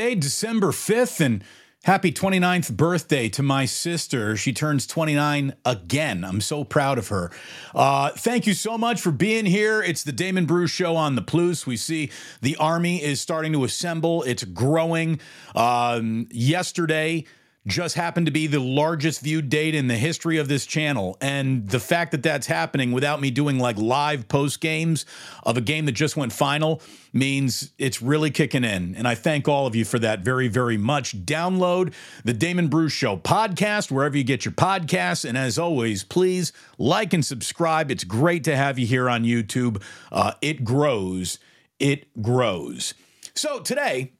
Tuesday, December 5th, and happy 29th birthday to my sister. She turns 29 again. I'm so proud of her. Uh, thank you so much for being here. It's the Damon Bruce Show on the Plus. We see the Army is starting to assemble, it's growing. Um, yesterday, just happened to be the largest viewed date in the history of this channel. And the fact that that's happening without me doing like live post games of a game that just went final means it's really kicking in. And I thank all of you for that very, very much. Download the Damon Bruce Show podcast wherever you get your podcasts. And as always, please like and subscribe. It's great to have you here on YouTube. Uh, it grows, it grows. So today,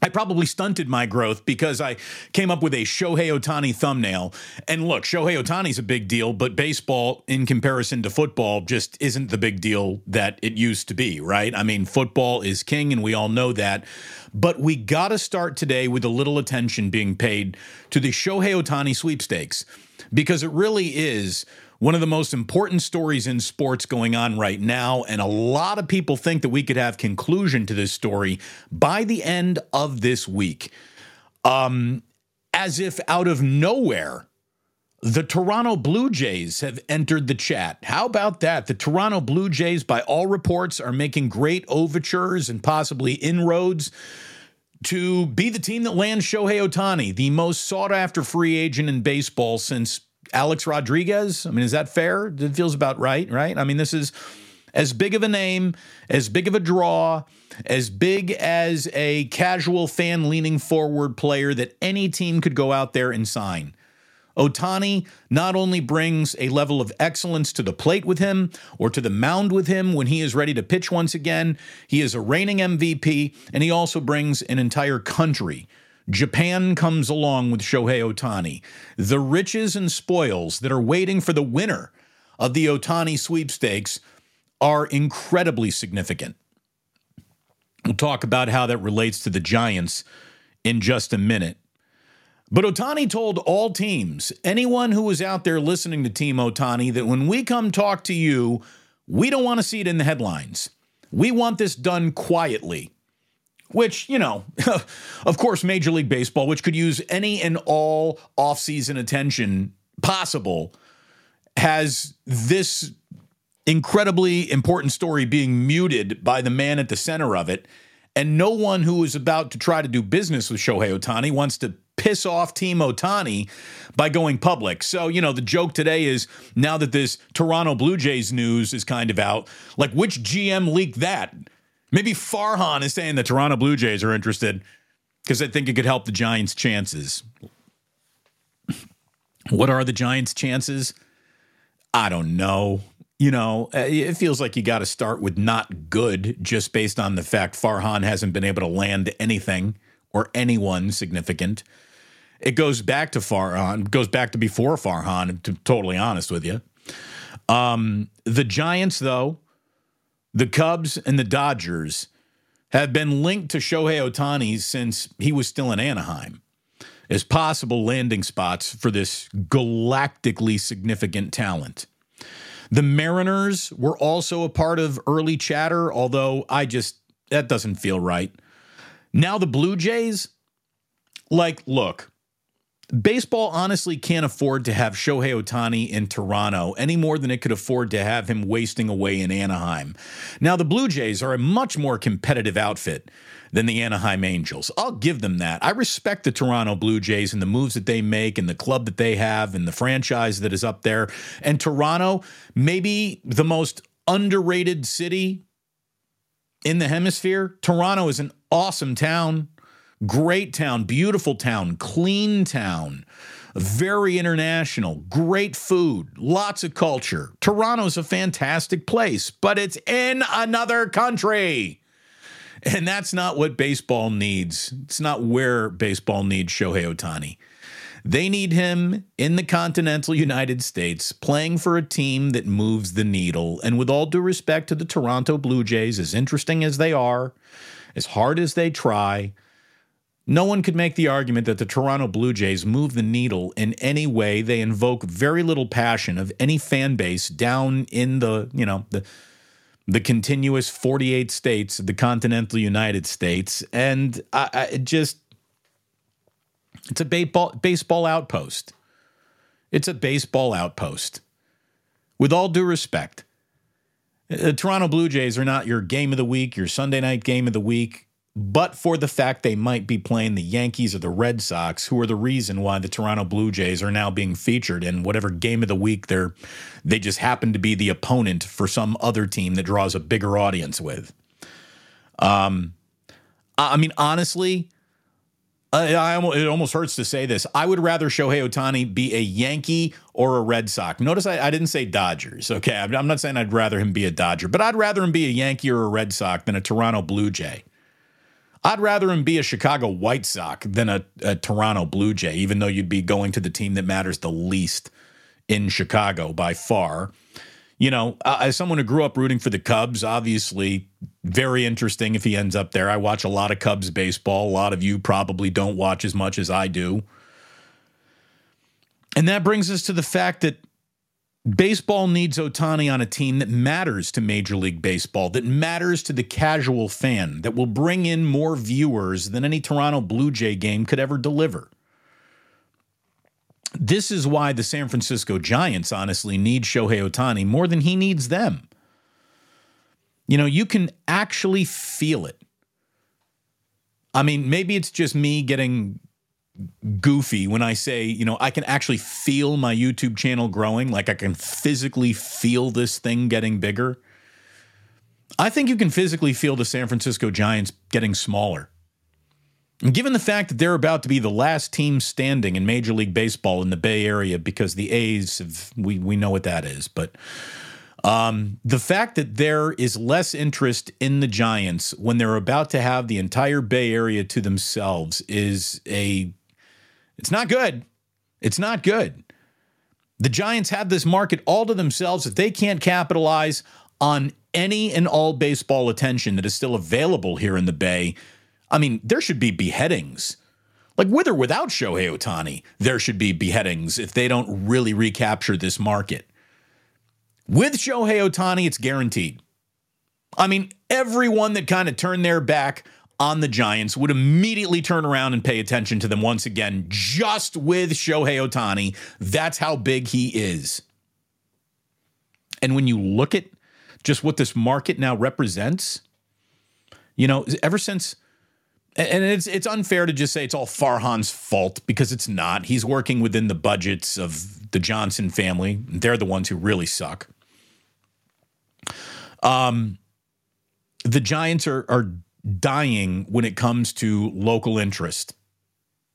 I probably stunted my growth because I came up with a Shohei Ohtani thumbnail. And look, Shohei Ohtani's a big deal, but baseball, in comparison to football, just isn't the big deal that it used to be, right? I mean, football is king, and we all know that. But we got to start today with a little attention being paid to the Shohei Ohtani sweepstakes because it really is one of the most important stories in sports going on right now. And a lot of people think that we could have conclusion to this story by the end of this week. Um, as if out of nowhere, the Toronto Blue Jays have entered the chat. How about that? The Toronto Blue Jays, by all reports, are making great overtures and possibly inroads to be the team that lands Shohei Ohtani, the most sought after free agent in baseball since Alex Rodriguez. I mean, is that fair? It feels about right, right? I mean, this is as big of a name, as big of a draw, as big as a casual fan leaning forward player that any team could go out there and sign. Ohtani not only brings a level of excellence to the plate with him or to the mound with him when he is ready to pitch once again, he is a reigning MVP, and he also brings an entire country Japan comes along with Shohei Ohtani. The riches and spoils that are waiting for the winner of the Ohtani sweepstakes are incredibly significant. We'll talk about how that relates to the Giants in just a minute. But Ohtani told all teams, anyone who was out there listening to Team Ohtani, that when we come talk to you, we don't want to see it in the headlines. We want this done quietly which, you know, of course, Major League Baseball, which could use any and all offseason attention possible, has this incredibly important story being muted by the man at the center of it. And no one who is about to try to do business with Shohei Ohtani wants to piss off Team Ohtani by going public. So, you know, the joke today is now that this Toronto Blue Jays news is kind of out, like which GM leaked that? Maybe Farhan is saying the Toronto Blue Jays are interested because I think it could help the Giants' chances. What are the Giants' chances? I don't know. You know, uh, it feels like you got to start with not good just based on the fact Farhan hasn't been able to land anything or anyone significant. It goes back to Farhan, goes back to before Farhan, to be totally honest with you. Um, the Giants, though, the Cubs and the Dodgers have been linked to Shohei Ohtani since he was still in Anaheim as possible landing spots for this galactically significant talent. The Mariners were also a part of early chatter, although I just, that doesn't feel right. Now the Blue Jays, like, look, Baseball honestly can't afford to have Shohei Ohtani in Toronto any more than it could afford to have him wasting away in Anaheim. Now, the Blue Jays are a much more competitive outfit than the Anaheim Angels. I'll give them that. I respect the Toronto Blue Jays and the moves that they make and the club that they have and the franchise that is up there. And Toronto, maybe the most underrated city in the hemisphere. Toronto is an awesome town. Great town, beautiful town, clean town, very international, great food, lots of culture. Toronto's a fantastic place, but it's in another country. And that's not what baseball needs. It's not where baseball needs Shohei Ohtani. They need him in the continental United States playing for a team that moves the needle. And with all due respect to the Toronto Blue Jays, as interesting as they are, as hard as they try, no one could make the argument that the Toronto Blue Jays move the needle in any way. They invoke very little passion of any fan base down in the, you know, the the continuous 48 states of the continental United States. And I, I just, it's a baseball, baseball outpost. It's a baseball outpost. With all due respect, the Toronto Blue Jays are not your game of the week, your Sunday night game of the week but for the fact they might be playing the Yankees or the Red Sox, who are the reason why the Toronto Blue Jays are now being featured in whatever game of the week they're they just happen to be the opponent for some other team that draws a bigger audience with. Um, I mean, honestly, I, I, it almost hurts to say this. I would rather Shohei Ohtani be a Yankee or a Red Sox. Notice I, I, didn't say Dodgers. Okay, I'm not saying I'd rather him be a Dodger, but I'd rather him be a Yankee or a Red Sox than a Toronto Blue Jay. I'd rather him be a Chicago White Sox than a, a Toronto Blue Jay, even though you'd be going to the team that matters the least in Chicago by far. You know, uh, as someone who grew up rooting for the Cubs, obviously very interesting if he ends up there. I watch a lot of Cubs baseball. A lot of you probably don't watch as much as I do. And that brings us to the fact that Baseball needs Ohtani on a team that matters to Major League Baseball, that matters to the casual fan, that will bring in more viewers than any Toronto Blue Jay game could ever deliver. This is why the San Francisco Giants honestly need Shohei Ohtani more than he needs them. You know, you can actually feel it. I mean, maybe it's just me getting goofy when I say, you know, I can actually feel my YouTube channel growing, like I can physically feel this thing getting bigger. I think you can physically feel the San Francisco Giants getting smaller. And given the fact that they're about to be the last team standing in Major League Baseball in the Bay Area because the A's have, we we know what that is, but um, the fact that there is less interest in the Giants when they're about to have the entire Bay Area to themselves is a it's not good. It's not good. The Giants have this market all to themselves. If they can't capitalize on any and all baseball attention that is still available here in the Bay, I mean, there should be beheadings. Like with or without Shohei Ohtani, there should be beheadings if they don't really recapture this market. With Shohei Ohtani, it's guaranteed. I mean, everyone that kind of turned their back on the Giants would immediately turn around and pay attention to them once again, just with Shohei Ohtani. That's how big he is. And when you look at just what this market now represents, you know, ever since and it's it's unfair to just say it's all Farhan's fault because it's not. He's working within the budgets of the Johnson family. They're the ones who really suck. Um, the Giants are are dying when it comes to local interest.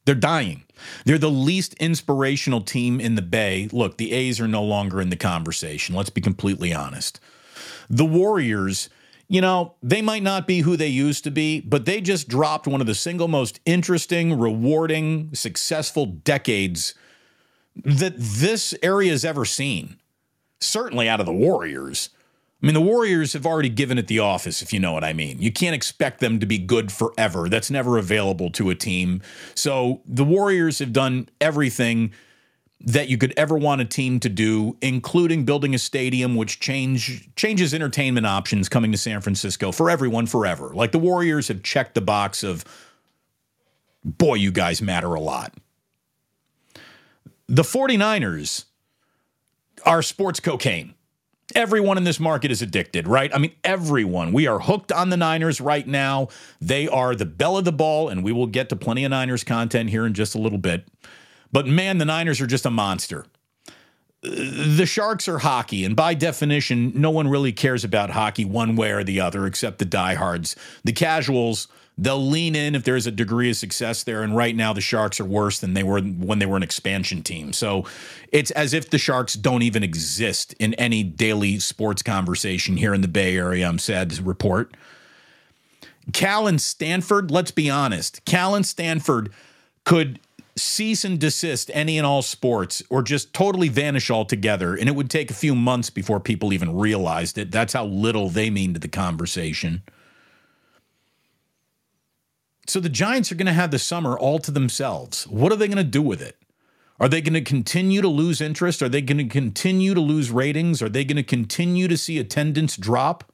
They're dying. They're the least inspirational team in the Bay. Look, the A's are no longer in the conversation. Let's be completely honest. The Warriors, you know, they might not be who they used to be, but they just dropped one of the single most interesting, rewarding, successful decades that this area has ever seen. Certainly out of the Warriors. I mean, the Warriors have already given it the office, if you know what I mean. You can't expect them to be good forever. That's never available to a team. So the Warriors have done everything that you could ever want a team to do, including building a stadium which change changes entertainment options coming to San Francisco for everyone forever. Like the Warriors have checked the box of boy, you guys matter a lot. The 49ers are sports cocaine. Everyone in this market is addicted, right? I mean, everyone. We are hooked on the Niners right now. They are the belle of the ball, and we will get to plenty of Niners content here in just a little bit. But man, the Niners are just a monster. The Sharks are hockey, and by definition, no one really cares about hockey one way or the other except the diehards. The casuals, they'll lean in if there's a degree of success there. And right now, the Sharks are worse than they were when they were an expansion team. So it's as if the Sharks don't even exist in any daily sports conversation here in the Bay Area. Um, I'm sad to report. Cal and Stanford, let's be honest, Cal and Stanford could cease and desist any and all sports or just totally vanish altogether. And it would take a few months before people even realized it. That's how little they mean to the conversation. So the Giants are going to have the summer all to themselves. What are they going to do with it? Are they going to continue to lose interest? Are they going to continue to lose ratings? Are they going to continue to see attendance drop?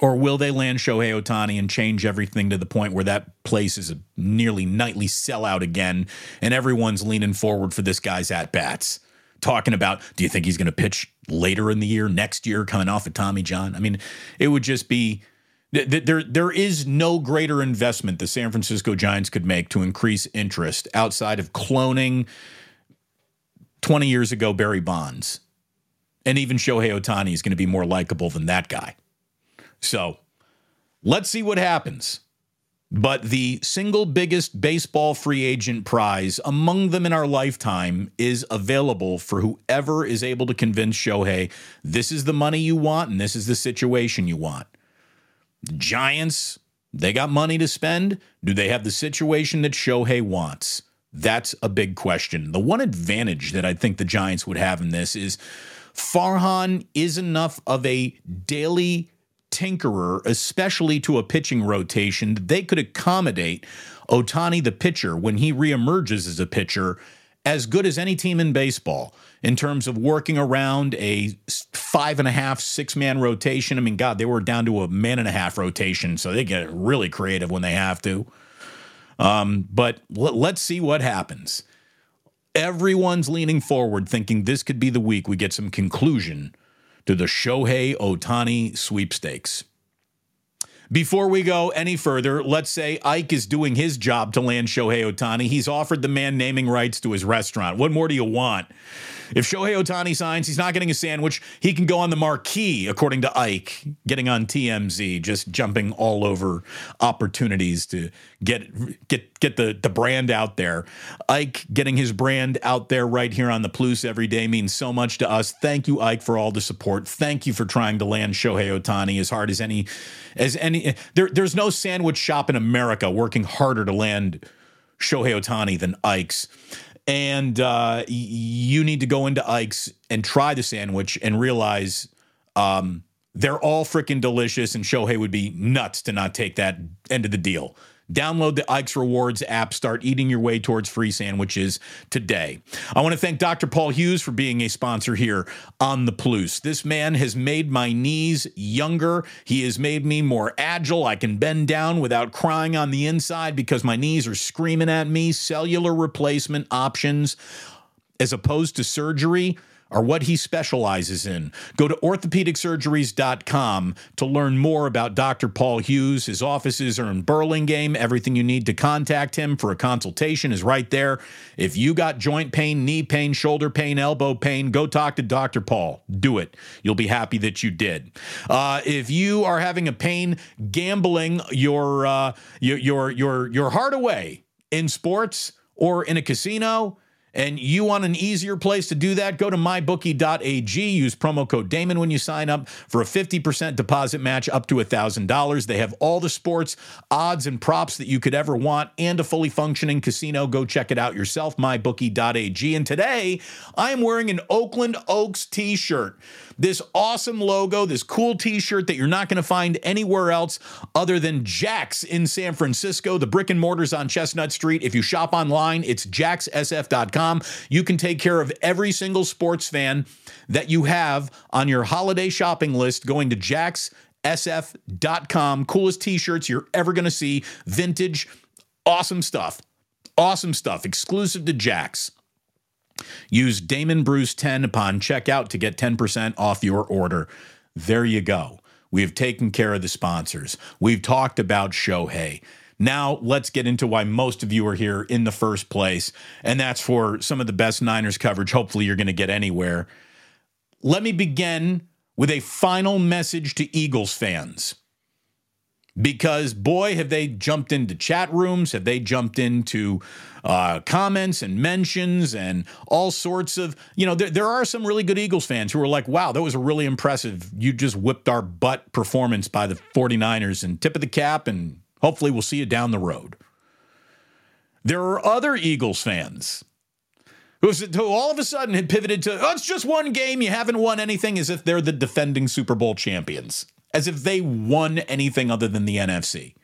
Or will they land Shohei Ohtani and change everything to the point where that place is a nearly nightly sellout again and everyone's leaning forward for this guy's at bats? Talking about, do you think he's going to pitch later in the year, next year, coming off of Tommy John? I mean, it would just be there, there is no greater investment the San Francisco Giants could make to increase interest outside of cloning 20 years ago Barry Bonds. And even Shohei Ohtani is going to be more likable than that guy. So let's see what happens. But the single biggest baseball free agent prize among them in our lifetime is available for whoever is able to convince Shohei this is the money you want and this is the situation you want. Giants, they got money to spend. Do they have the situation that Shohei wants? That's a big question. The one advantage that I think the Giants would have in this is Farhan is enough of a daily tinkerer, especially to a pitching rotation, that they could accommodate Ohtani the pitcher, when he reemerges as a pitcher, as good as any team in baseball in terms of working around a five and a half, six man rotation. I mean, God, they were down to a man and a half rotation, so they get really creative when they have to. Um, but l- let's see what happens. Everyone's leaning forward, thinking this could be the week we get some conclusion to the Shohei Ohtani sweepstakes. Before we go any further, let's say Ike is doing his job to land Shohei Ohtani. He's offered the man naming rights to his restaurant. What more do you want? If Shohei Ohtani signs, he's not getting a sandwich. He can go on the marquee, according to Ike, getting on TMZ, just jumping all over opportunities to get get get the the brand out there. Ike getting his brand out there right here on the Plus every day means so much to us. Thank you, Ike, for all the support. Thank you for trying to land Shohei Ohtani as hard as any as any. There, there's no sandwich shop in America working harder to land Shohei Ohtani than Ike's and uh, you need to go into Ike's and try the sandwich and realize um, they're all freaking delicious. And Shohei would be nuts to not take that end of the deal. Download the Ike's Rewards app. Start eating your way towards free sandwiches today. I want to thank Dr. Paul Hughes for being a sponsor here on the Plus. This man has made my knees younger. He has made me more agile. I can bend down without crying on the inside because my knees are screaming at me. Cellular replacement options as opposed to surgery are what he specializes in. Go to orthopedicsurgeries.com to learn more about Dr. Paul Hughes. His offices are in Burlingame. Everything you need to contact him for a consultation is right there. If you got joint pain, knee pain, shoulder pain, elbow pain, go talk to Dr. Paul. Do it. You'll be happy that you did. Uh, if you are having a pain gambling your, uh, your your your your heart away in sports or in a casino, and you want an easier place to do that, go to mybookie.ag. Use promo code Damon when you sign up for a 50% deposit match up to $1,000. They have all the sports, odds, and props that you could ever want and a fully functioning casino. Go check it out yourself, mybookie.ag. And today, I am wearing an Oakland Oaks t shirt this awesome logo, this cool t shirt that you're not going to find anywhere else other than Jax in San Francisco, the brick and mortars on Chestnut Street. If you shop online, it's You can take care of every single sports fan that you have on your holiday shopping list going to jaxsf.com. Coolest t shirts you're ever going to see, vintage, awesome stuff. Awesome stuff, exclusive to Jax. Use Damon Bruce 10 upon checkout to get 10% off your order. There you go. We've taken care of the sponsors. We've talked about Shohei. Now, let's get into why most of you are here in the first place, and that's for some of the best Niners coverage. Hopefully, you're going to get anywhere. Let me begin with a final message to Eagles fans because boy, have they jumped into chat rooms, have they jumped into uh, comments and mentions and all sorts of, you know, there, there are some really good Eagles fans who are like, wow, that was a really impressive. You just whipped our butt performance by the 49ers and tip of the cap, and hopefully we'll see you down the road. There are other Eagles fans who all of a sudden had pivoted to, oh, it's just one game. You haven't won anything as if they're the defending Super Bowl champions as if they won anything other than the NFC.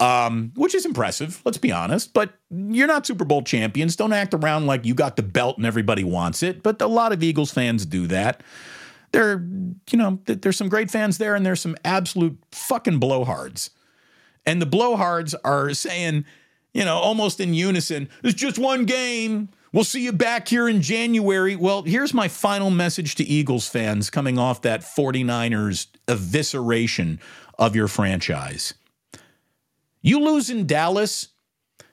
Um, which is impressive, let's be honest. But you're not Super Bowl champions. Don't act around like you got the belt and everybody wants it. But a lot of Eagles fans do that. There, you know, there's some great fans there, and there's some absolute fucking blowhards. And the blowhards are saying, you know, almost in unison, it's just one game. We'll see you back here in January. Well, here's my final message to Eagles fans coming off that 49ers evisceration of your franchise. You lose in Dallas,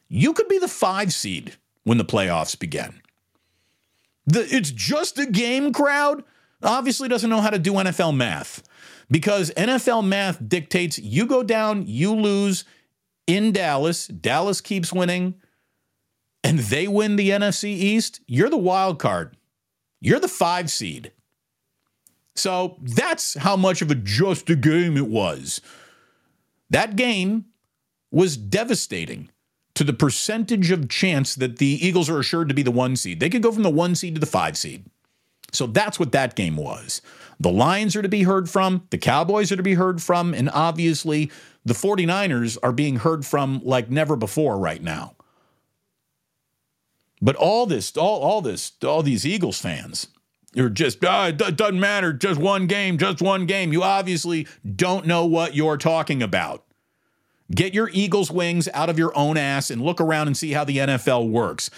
you could be the five seed when the playoffs begin. The, it's just a game crowd obviously doesn't know how to do NFL math because NFL math dictates you go down, you lose in Dallas, Dallas keeps winning, and they win the NFC East, you're the wild card. You're the five seed. So that's how much of a just a game it was. That game was devastating to the percentage of chance that the Eagles are assured to be the one seed. They could go from the one seed to the five seed. So that's what that game was. The Lions are to be heard from, the Cowboys are to be heard from, and obviously the 49ers are being heard from like never before right now. But all this, all, all this, all these Eagles fans, you're just, oh, it doesn't matter, just one game, just one game. You obviously don't know what you're talking about. Get your Eagles wings out of your own ass and look around and see how the NFL works.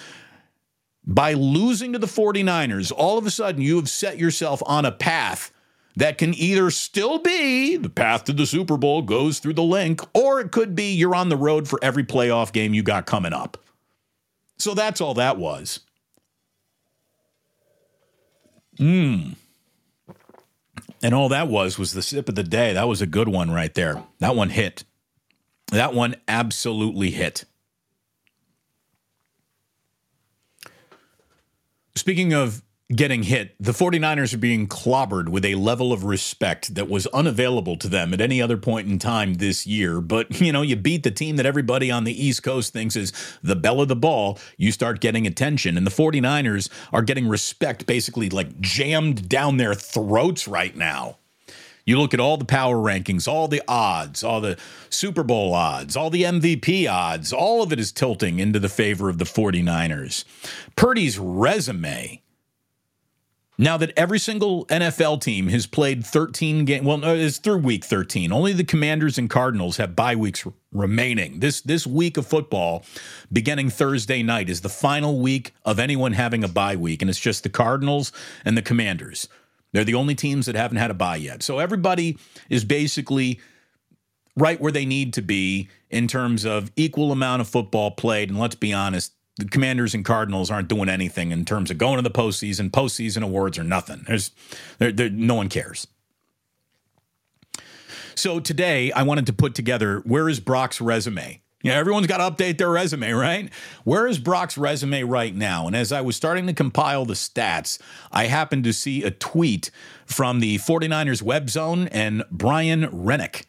By losing to the 49ers, all of a sudden you have set yourself on a path that can either still be the path to the Super Bowl goes through the Linc, or it could be you're on the road for every playoff game you got coming up. So that's all that was. Mmm. And all that was was the sip of the day. That was a good one right there. That one hit. That one absolutely hit. Speaking of getting hit, the 49ers are being clobbered with a level of respect that was unavailable to them at any other point in time this year. But, you know, you beat the team that everybody on the East Coast thinks is the belle of the ball, you start getting attention. And the 49ers are getting respect basically like jammed down their throats right now. You look at all the power rankings, all the odds, all the Super Bowl odds, all the MVP odds, all of it is tilting into the favor of the 49ers. Purdy's resume now that every single NFL team has played 13 games, well, no, it's through week 13. Only the Commanders and Cardinals have bye weeks remaining. This this week of football, beginning Thursday night, is the final week of anyone having a bye week, and it's just the Cardinals and the Commanders. They're the only teams that haven't had a bye yet. So everybody is basically right where they need to be in terms of equal amount of football played. And let's be honest, the Commanders and Cardinals aren't doing anything in terms of going to the postseason. Postseason awards are nothing. There's, there, there, no one cares. So today I wanted to put together where is Brock's resume? You know, everyone's got to update their resume, right? Where is Brock's resume right now? And as I was starting to compile the stats, I happened to see a tweet from the 49ers web zone and Brian Rennick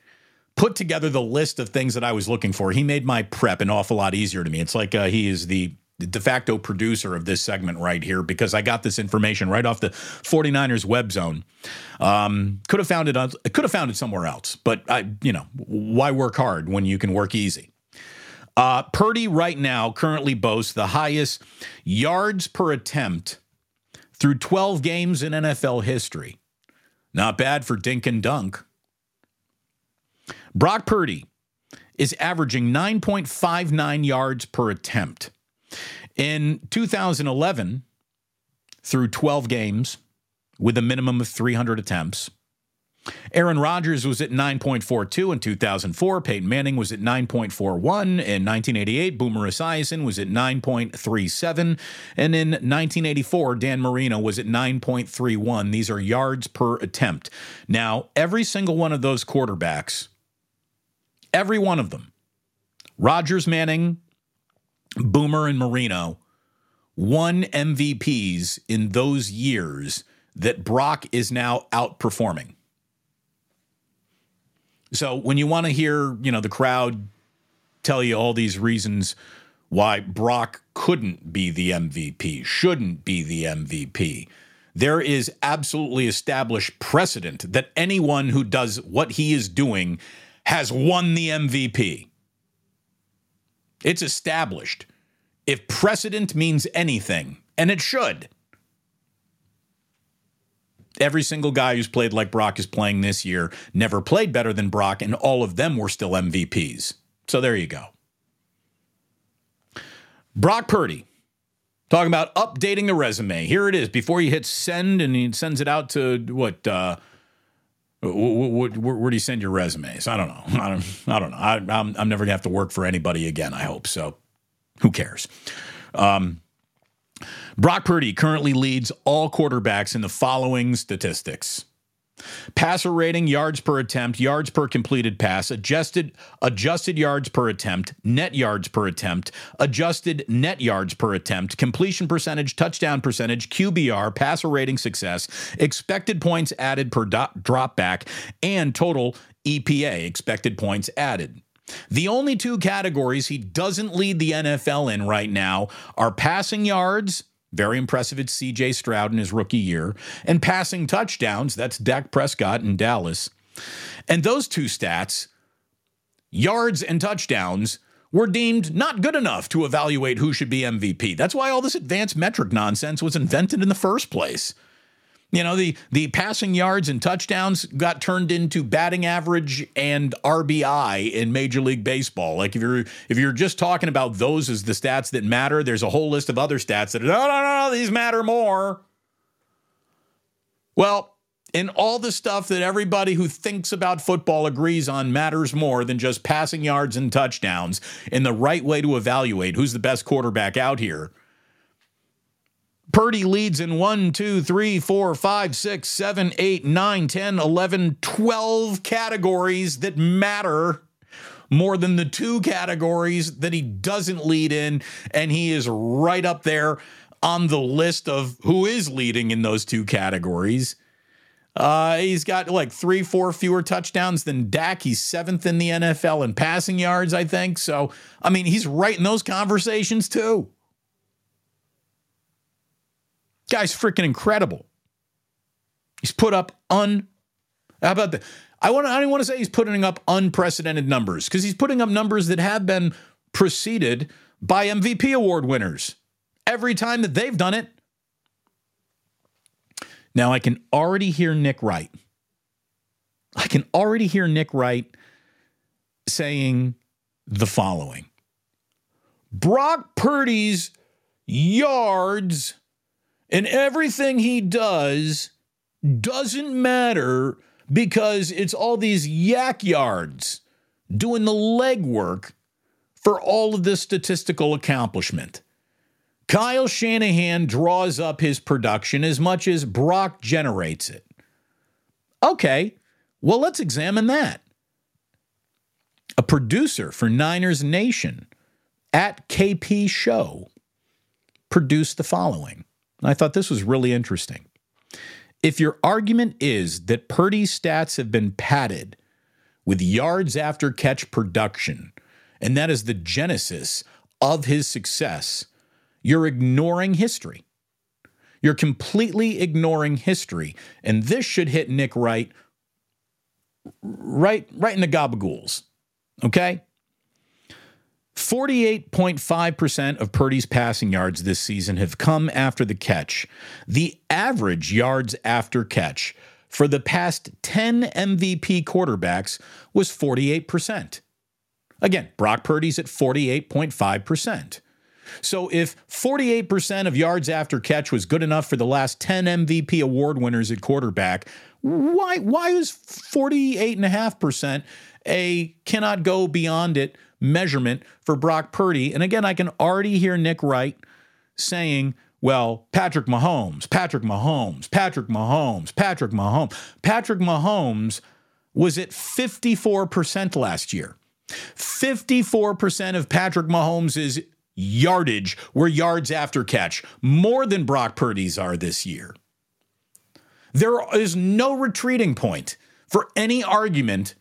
put together the list of things that I was looking for. He made my prep an awful lot easier to me. It's like uh, he is the de facto producer of this segment right here because I got this information right off the 49ers web zone. Um, could have found it on, could have found it somewhere else, but I, you know, why work hard when you can work easy? Uh, Purdy right now currently boasts the highest yards per attempt through 12 games in NFL history. Not bad for Dink and Dunk. Brock Purdy is averaging 9.59 yards per attempt. In 2011, through 12 games with a minimum of 300 attempts, Aaron Rodgers was at 9.42 in 2004. Peyton Manning was at 9.41 in 1988. Boomer Esiason was at 9.37. And in 1984, Dan Marino was at 9.31. These are yards per attempt. Now, every single one of those quarterbacks Every one of them. Rodgers, Manning, Boomer, and Marino won MVPs in those years that Brock is now outperforming. So when you want to hear, you know, the crowd tell you all these reasons why Brock couldn't be the MVP, shouldn't be the MVP, there is absolutely established precedent that anyone who does what he is doing has won the MVP. It's established. If precedent means anything, and it should, every single guy who's played like Brock is playing this year never played better than Brock, and all of them were still MVPs. So there you go. Brock Purdy. Talking about updating the resume. Here it is. Before you hit send and he sends it out to what? Uh, where, where, do you send your resumes? I don't know. I don't. I don't know. I, am I'm, I'm never gonna have to work for anybody again. I hope so. Who cares? Um, Brock Purdy currently leads all quarterbacks in the following statistics. Passer rating, yards per attempt, yards per completed pass, adjusted adjusted yards per attempt, net yards per attempt, adjusted net yards per attempt, completion percentage, touchdown percentage, QBR, passer rating success, expected points added per drop back, and total EPA, expected points added. The only two categories he doesn't lead the NFL in right now are passing yards very impressive at CJ Stroud in his rookie year. And passing touchdowns, that's Dak Prescott in Dallas. And those two stats, yards and touchdowns, were deemed not good enough to evaluate who should be MVP. That's why all this advanced metric nonsense was invented in the first place. You know, the the passing yards and touchdowns got turned into batting average and RBI in Major League Baseball. Like if you're if you're just talking about those as the stats that matter, there's a whole list of other stats that no no no, no these matter more. Well, and all the stuff that everybody who thinks about football agrees on matters more than just passing yards and touchdowns in the right way to evaluate who's the best quarterback out here Purdy leads in 1, 2, 3, 4, 5, 6, 7, 8, 9, 10, 11, 12 categories that matter more than the two categories that he doesn't lead in. And he is right up there on the list of who is leading in those two categories. Uh, he's got like three, four fewer touchdowns than Dak. He's seventh in the NFL in passing yards, I think. So, I mean, he's right in those conversations too. Guy's freaking incredible. He's put up un. How about that? I want. I don't want to say he's putting up unprecedented numbers because he's putting up numbers that have been preceded by MVP award winners every time that they've done it. Now I can already hear Nick Wright. I can already hear Nick Wright saying the following Brock Purdy's yards and everything he does doesn't matter because it's all these YAC yards doing the legwork for all of this statistical accomplishment. Kyle Shanahan draws up his production as much as Brock generates it. Okay, well, let's examine that. A producer for Niners Nation at KP Show produced the following I thought this was really interesting. If your argument is that Purdy's stats have been padded with yards after catch production, and that is the genesis of his success, you're ignoring history. You're completely ignoring history. And this should hit Nick Wright, right, right in the gabagools. Okay? 48.5% of Purdy's passing yards this season have come after the catch. The average yards after catch for the past 10 MVP quarterbacks was 48%. Again, Brock Purdy's at 48.5%. So if 48% of yards after catch was good enough for the last 10 MVP award winners at quarterback, why why is 48.5% a cannot go beyond it measurement for Brock Purdy. And again, I can already hear Nick Wright saying, well, Patrick Mahomes, Patrick Mahomes, Patrick Mahomes, Patrick Mahomes. Patrick Mahomes was at 54% last year. 54% of Patrick Mahomes' yardage were yards after catch, more than Brock Purdy's are this year. There is no retreating point for any argument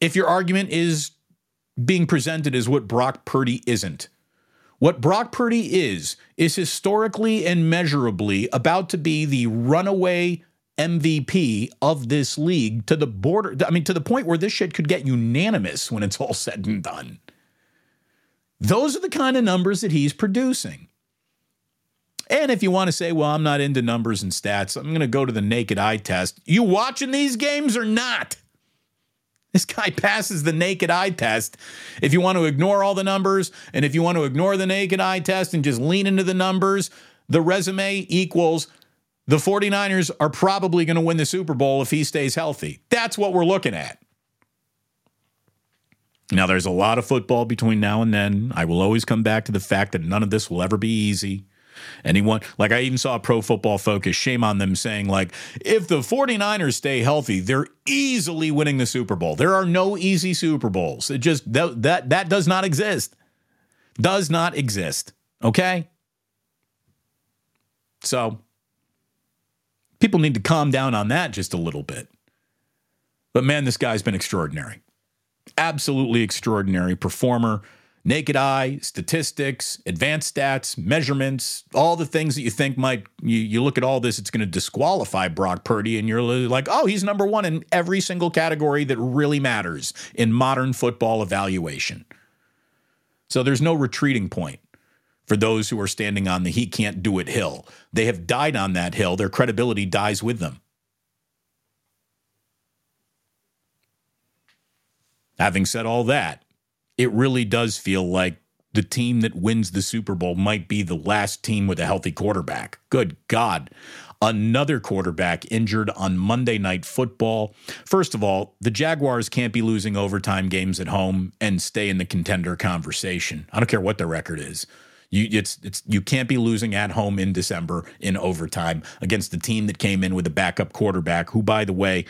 if your argument is being presented as what Brock Purdy isn't. What Brock Purdy is, is historically and measurably about to be the runaway MVP of this league to the border. I mean, to the point where this shit could get unanimous when it's all said and done. Those are the kind of numbers that he's producing. And if you want to say, well, I'm not into numbers and stats, I'm going to go to the naked eye test. You watching these games or not? This guy passes the naked eye test. If you want to ignore all the numbers and if you want to ignore the naked eye test and just lean into the numbers, the resume equals the 49ers are probably going to win the Super Bowl if he stays healthy. That's what we're looking at. Now, there's a lot of football between now and then. I will always come back to the fact that none of this will ever be easy. Anyone, like I even saw a Pro Football Focus, shame on them saying, like, if the 49ers stay healthy, they're easily winning the Super Bowl. There are no easy Super Bowls. It just, that, that, that does not exist. Does not exist. Okay? So, people need to calm down on that just a little bit. But man, this guy's been extraordinary. Absolutely extraordinary performer naked eye, statistics, advanced stats, measurements, all the things that you think might, you, you look at all this, it's going to disqualify Brock Purdy, and you're like, oh, he's number one in every single category that really matters in modern football evaluation. So there's no retreating point for those who are standing on the he can't do it hill. They have died on that hill, their credibility dies with them. Having said all that, it really does feel like the team that wins the Super Bowl might be the last team with a healthy quarterback. Good God. Another quarterback injured on Monday Night Football. First of all, the Jaguars can't be losing overtime games at home and stay in the contender conversation. I don't care what the record is. You it's it's you can't be losing at home in December in overtime against the team that came in with a backup quarterback who by the way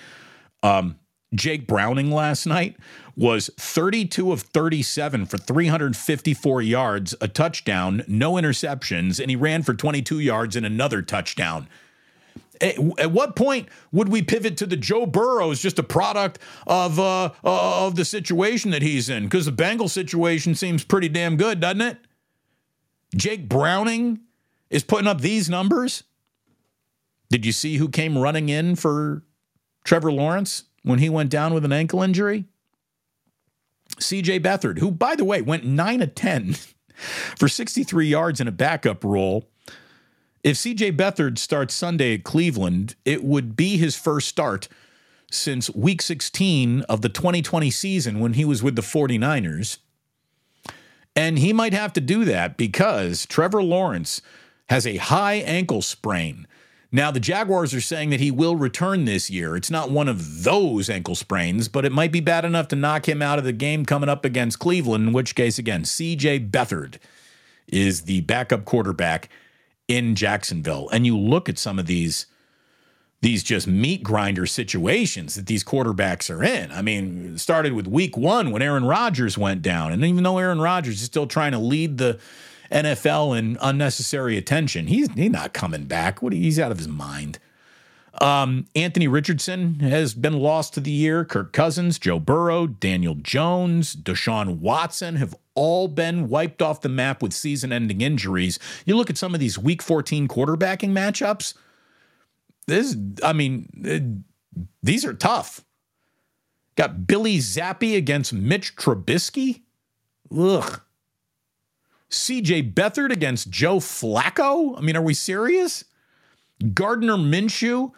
um, Jake Browning last night was 32 of 37 for 354 yards, a touchdown, no interceptions, and he ran for 22 yards and another touchdown. At, what point would we pivot to the Joe Burrow as just a product of uh, uh of the situation that he's in? Because the Bengal situation seems pretty damn good, doesn't it? Jake Browning is putting up these numbers. Did you see who came running in for Trevor Lawrence? When he went down with an ankle injury? CJ Beathard, who, by the way, went 9 of 10 for 63 yards in a backup role. If CJ Beathard starts Sunday at Cleveland, it would be his first start since week 16 of the 2020 season when he was with the 49ers. And he might have to do that because Trevor Lawrence has a high ankle sprain now, the Jaguars are saying that he will return this year. It's not one of those ankle sprains, but it might be bad enough to knock him out of the game coming up against Cleveland, in which case, again, CJ Beathard is the backup quarterback in Jacksonville. And you look at some of these these just meat grinder situations that these quarterbacks are in. I mean, started with week 1 when Aaron Rodgers went down. And even though Aaron Rodgers is still trying to lead the NFL and unnecessary attention. He's he's not coming back. What he's out of his mind. Um, Anthony Richardson has been lost to the year. Kirk Cousins, Joe Burrow, Daniel Jones, Deshaun Watson have all been wiped off the map with season-ending injuries. You look at some of these Week 14 quarterbacking matchups. This, I mean, uh, these are tough. Got Bailey Zappe against Mitch Trubisky. Ugh. CJ Beathard against Joe Flacco? I mean, are we serious? Gardner Minshew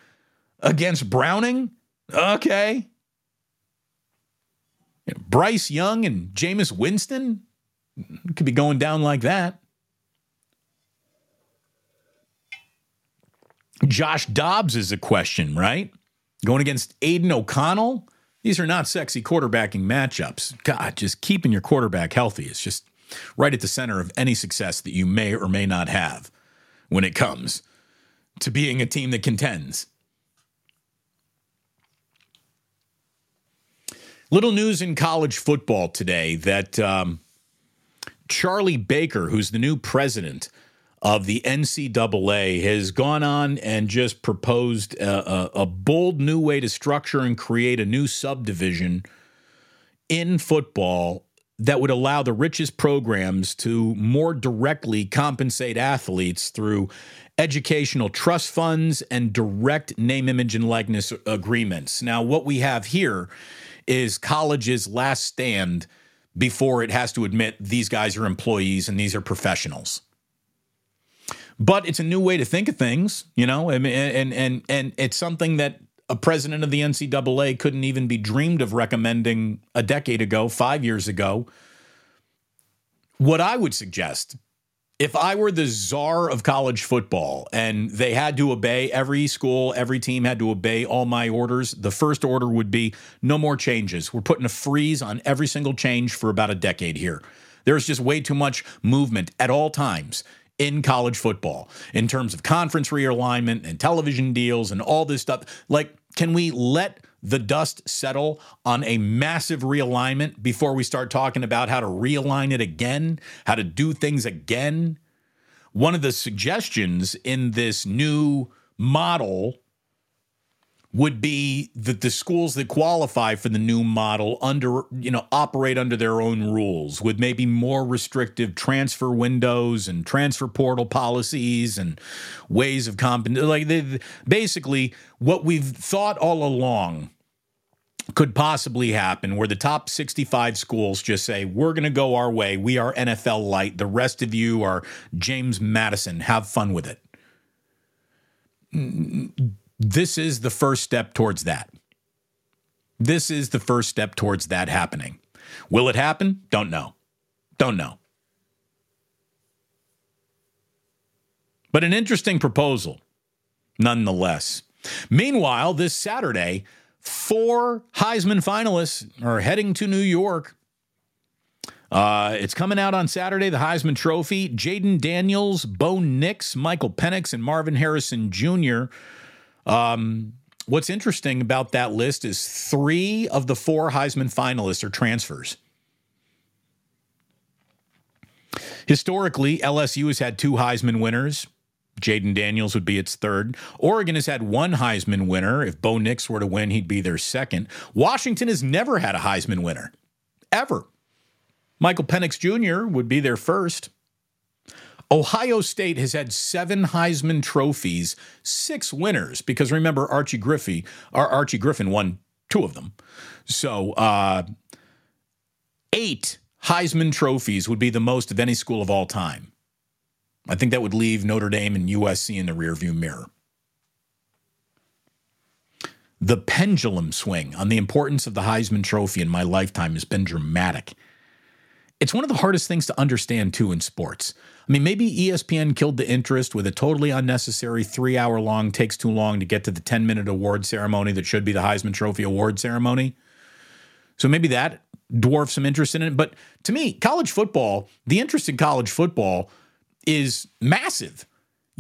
against Browning? Okay. Bryce Young and Jameis Winston could be going down like that. Josh Dobbs is a question, right? Going against Aidan O'Connell. These are not sexy quarterbacking matchups. God, just keeping your quarterback healthy is just right at the center of any success that you may or may not have when it comes to being a team that contends. Little news in college football today that um, Charlie Baker, who's the new president of the NCAA, has gone on and just proposed a, a, a bold new way to structure and create a new subdivision in football that would allow the richest programs to more directly compensate athletes through educational trust funds and direct name, image, and likeness agreements. Now, what we have here is college's last stand before it has to admit these guys are employees and these are professionals. but it's a new way to think of things, you know, and and and and it's something that a president of the NCAA couldn't even be dreamed of recommending a decade ago, five years ago. What I would suggest, if I were the czar of college football and they had to obey every school, every team had to obey all my orders, the first order would be no more changes. We're putting a freeze on every single change for about a decade here. There's just way too much movement at all times in college football in terms of conference realignment and television deals and all this stuff. Like, can we let the dust settle on a massive realignment before we start talking about how to realign it again, how to do things again? One of the suggestions in this new model would be that the schools that qualify for the new model under you know operate under their own rules with maybe more restrictive transfer windows and transfer portal policies and ways of comp like they, basically what we've thought all along could possibly happen where the top 65 schools just say we're going to go our way. We are NFL light. The rest of you are James Madison. Have fun with it this is the first step towards that. This is the first step towards that happening. Will it happen? Don't know. Don't know. But an interesting proposal, nonetheless. Meanwhile, this Saturday, four Heisman finalists are heading to New York. Uh, it's coming out on Saturday, the Heisman Trophy. Jayden Daniels, Bo Nix, Michael Penix, and Marvin Harrison Jr. Um, what's interesting about that list is three of the four Heisman finalists are transfers. Historically, LSU has had two Heisman winners. Jayden Daniels would be its third. Oregon has had one Heisman winner. If Bo Nix were to win, he'd be their second. Washington has never had a Heisman winner, ever. Michael Penix Jr. would be their first. Ohio State has had seven Heisman trophies, six winners, because remember Archie Griffey, our Archie Griffin won two of them. So uh, eight Heisman trophies would be the most of any school of all time. I think that would leave Notre Dame and USC in the rearview mirror. The pendulum swing on the importance of the Heisman Trophy in my lifetime has been dramatic. It's one of the hardest things to understand, too, in sports. I mean, maybe ESPN killed the interest with a totally unnecessary three hour long, takes too long to get to the 10 minute award ceremony that should be the Heisman Trophy award ceremony. So maybe that dwarfs some interest in it. But to me, college football, the interest in college football is massive.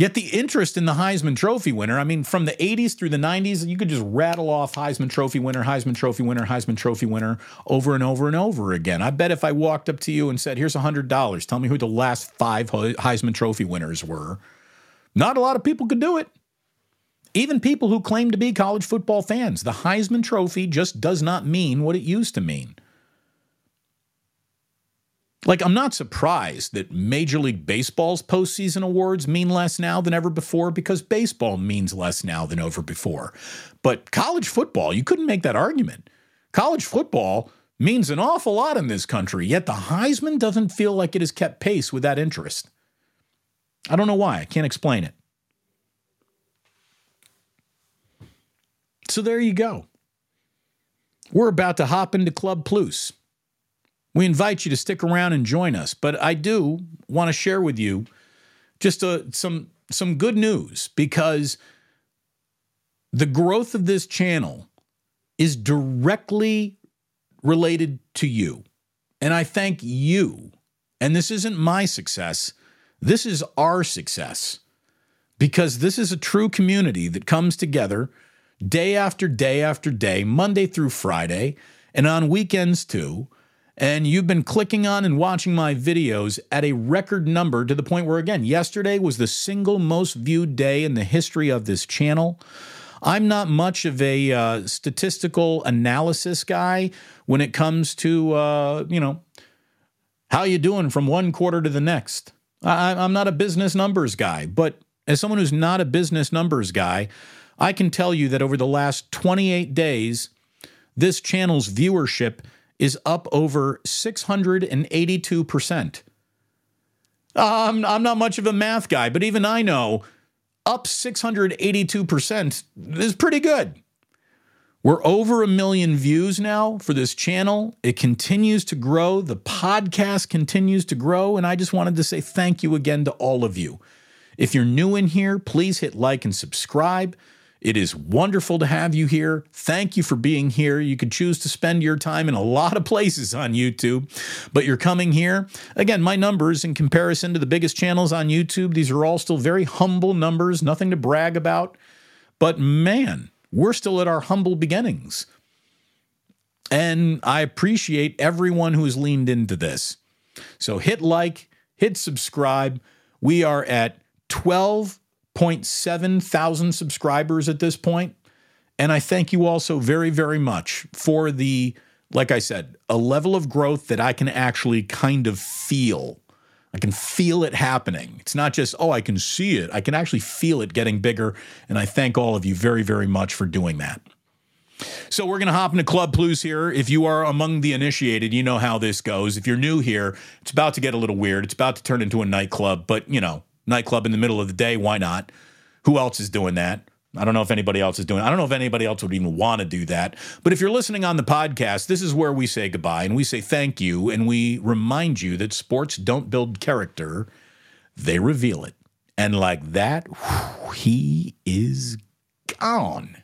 Yet the interest in the Heisman Trophy winner, I mean, from the 80s through the 90s, you could just rattle off Heisman Trophy winner, Heisman Trophy winner, Heisman Trophy winner over and over and over again. I bet if I walked up to you and said, here's $100, tell me who the last five Heisman Trophy winners were, not a lot of people could do it. Even people who claim to be college football fans. The Heisman Trophy just does not mean what it used to mean. Like, I'm not surprised that Major League Baseball's postseason awards mean less now than ever before because baseball means less now than ever before. But college football, you couldn't make that argument. College football means an awful lot in this country, yet the Heisman doesn't feel like it has kept pace with that interest. I don't know why. I can't explain it. So there you go. We're about to hop into Club Plus. We invite you to stick around and join us, but I do want to share with you just a, uh, some some good news because the growth of this channel is directly related to you. And I thank you. And this isn't my success, this is our success because this is a true community that comes together day after day after day, Monday through Friday, and on weekends too and you've been clicking on and watching my videos at a record number to the point where, again, yesterday was the single most viewed day in the history of this channel. I'm not much of a uh, statistical analysis guy when it comes to, uh, you know, how you doing from one quarter to the next. I, I'm not a business numbers guy, but as someone who's not a business numbers guy, I can tell you that over the last 28 days, this channel's viewership is up over 682%. Um, I'm not much of a math guy, but even I know up 682% is pretty good. We're over a million views now for this channel. It continues to grow. The podcast continues to grow. And I just wanted to say thank you again to all of you. If you're new in here, please hit like and subscribe. It is wonderful to have you here. Thank you for being here. You could choose to spend your time in a lot of places on YouTube, but you're coming here. Again, my numbers in comparison to the biggest channels on YouTube, these are all still very humble numbers, nothing to brag about. But man, we're still at our humble beginnings. And I appreciate everyone who has leaned into this. So hit like, hit subscribe. We are at 12.7 thousand subscribers at this point. And I thank you all so very, very much for the, like I said, a level of growth that I can actually kind of feel. I can feel it happening. It's not just, oh, I can see it. I can actually feel it getting bigger. And I thank all of you very, very much for doing that. So we're going to hop into Club Plus here. If you are among the initiated, you know how this goes. If you're new here, it's about to get a little weird. It's about to turn into a nightclub, but you know, nightclub in the middle of the day, why not? Who else is doing that? I don't know if anybody else is doing. It. I don't know if anybody else would even want to do that. But if you're listening on the podcast, this is where we say goodbye and we say thank you and we remind you that sports don't build character, they reveal it. And like that, whew, he is gone.